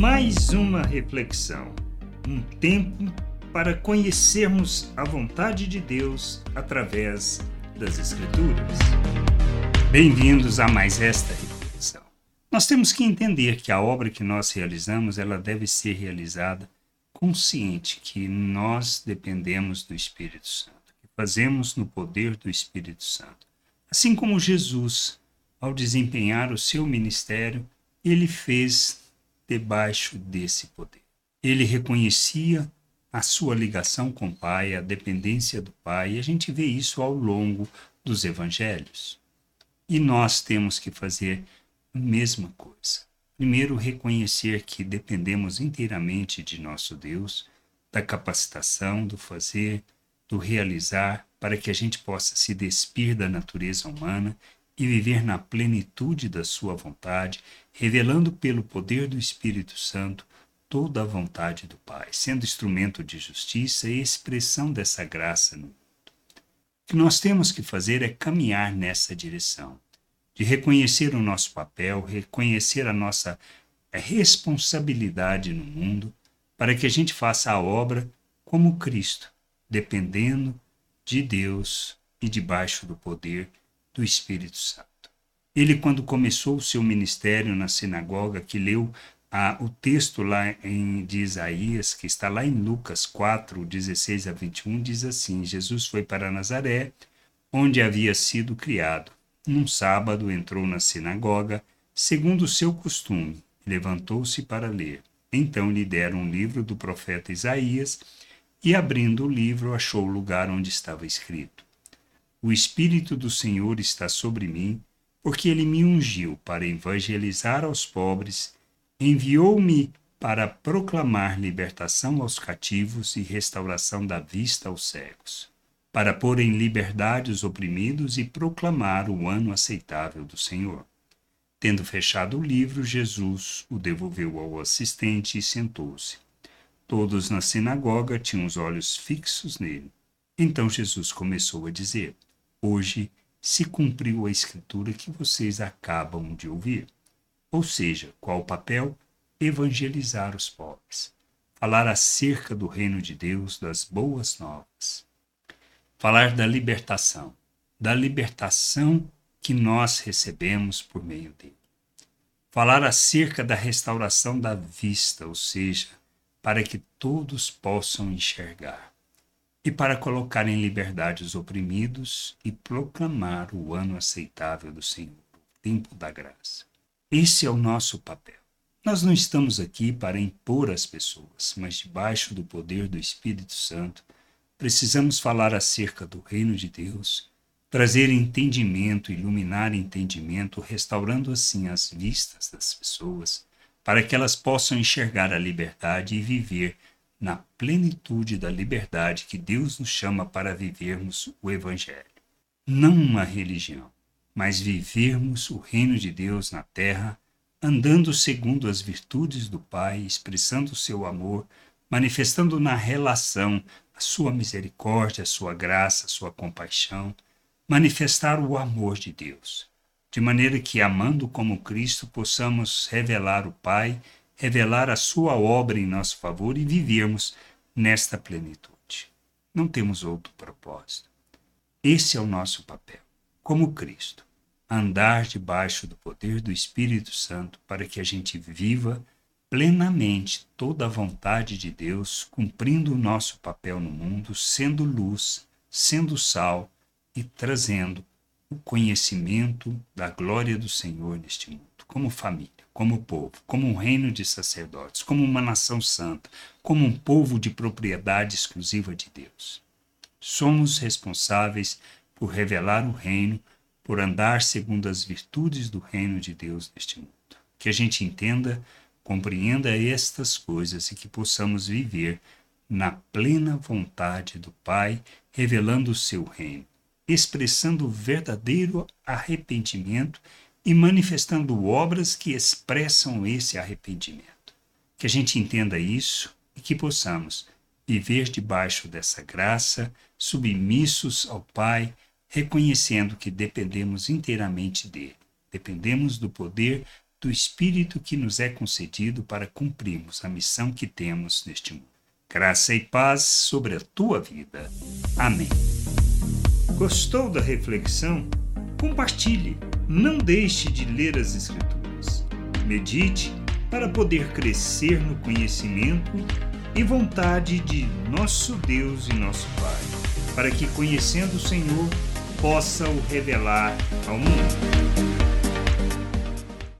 mais uma reflexão, um tempo para conhecermos a vontade de Deus através das Escrituras. Bem-vindos a mais esta reflexão. Nós temos que entender que a obra que nós realizamos, ela deve ser realizada consciente que nós dependemos do Espírito Santo, que fazemos no poder do Espírito Santo. Assim como Jesus, ao desempenhar o seu ministério, ele fez debaixo desse poder. Ele reconhecia a sua ligação com o Pai, a dependência do Pai, e a gente vê isso ao longo dos evangelhos. E nós temos que fazer a mesma coisa. Primeiro, reconhecer que dependemos inteiramente de nosso Deus, da capacitação, do fazer, do realizar, para que a gente possa se despir da natureza humana e viver na plenitude da Sua vontade, revelando pelo poder do Espírito Santo toda a vontade do Pai, sendo instrumento de justiça e expressão dessa graça no mundo. O que nós temos que fazer é caminhar nessa direção, de reconhecer o nosso papel, reconhecer a nossa responsabilidade no mundo, para que a gente faça a obra como Cristo, dependendo de Deus e debaixo do poder do Espírito Santo. Ele, quando começou o seu ministério na sinagoga, que leu ah, o texto lá em, de Isaías, que está lá em Lucas 4, 16 a 21, diz assim: Jesus foi para Nazaré, onde havia sido criado. Num sábado entrou na sinagoga, segundo o seu costume, levantou-se para ler. Então lhe deram um livro do profeta Isaías, e abrindo o livro, achou o lugar onde estava escrito: O Espírito do Senhor está sobre mim, porque ele me ungiu para evangelizar aos pobres enviou-me para proclamar libertação aos cativos e restauração da vista aos cegos, para pôr em liberdade os oprimidos e proclamar o ano aceitável do Senhor. Tendo fechado o livro, Jesus o devolveu ao assistente e sentou-se. Todos na sinagoga tinham os olhos fixos nele. Então Jesus começou a dizer: Hoje se cumpriu a escritura que vocês acabam de ouvir. Ou seja, qual o papel? Evangelizar os pobres. Falar acerca do reino de Deus, das boas novas. Falar da libertação, da libertação que nós recebemos por meio dele. Falar acerca da restauração da vista, ou seja, para que todos possam enxergar. E para colocar em liberdade os oprimidos e proclamar o ano aceitável do Senhor, o tempo da graça. Esse é o nosso papel. Nós não estamos aqui para impor as pessoas, mas debaixo do poder do Espírito Santo, precisamos falar acerca do reino de Deus, trazer entendimento, iluminar entendimento, restaurando assim as vistas das pessoas, para que elas possam enxergar a liberdade e viver na plenitude da liberdade que Deus nos chama para vivermos o Evangelho. Não uma religião, mas vivermos o reino de Deus na terra, andando segundo as virtudes do Pai, expressando o seu amor, manifestando na relação a sua misericórdia, a sua graça, a sua compaixão, manifestar o amor de Deus, de maneira que, amando como Cristo, possamos revelar o Pai, revelar a sua obra em nosso favor e vivermos nesta plenitude. Não temos outro propósito. Esse é o nosso papel como Cristo, andar debaixo do poder do Espírito Santo para que a gente viva plenamente toda a vontade de Deus, cumprindo o nosso papel no mundo, sendo luz, sendo sal e trazendo o conhecimento da glória do Senhor neste mundo, como família, como povo, como um reino de sacerdotes, como uma nação santa, como um povo de propriedade exclusiva de Deus. Somos responsáveis por revelar o reino, por andar segundo as virtudes do reino de Deus neste mundo. Que a gente entenda, compreenda estas coisas e que possamos viver na plena vontade do Pai, revelando o seu reino, expressando o verdadeiro arrependimento e manifestando obras que expressam esse arrependimento. Que a gente entenda isso e que possamos viver debaixo dessa graça, submissos ao Pai, reconhecendo que dependemos inteiramente dele. Dependemos do poder do Espírito que nos é concedido para cumprirmos a missão que temos neste mundo. Graça e paz sobre a tua vida. Amém. Gostou da reflexão? Compartilhe. Não deixe de ler as Escrituras. Medite para poder crescer no conhecimento e vontade de nosso Deus e nosso Pai, para que, conhecendo o Senhor, possa o revelar ao mundo.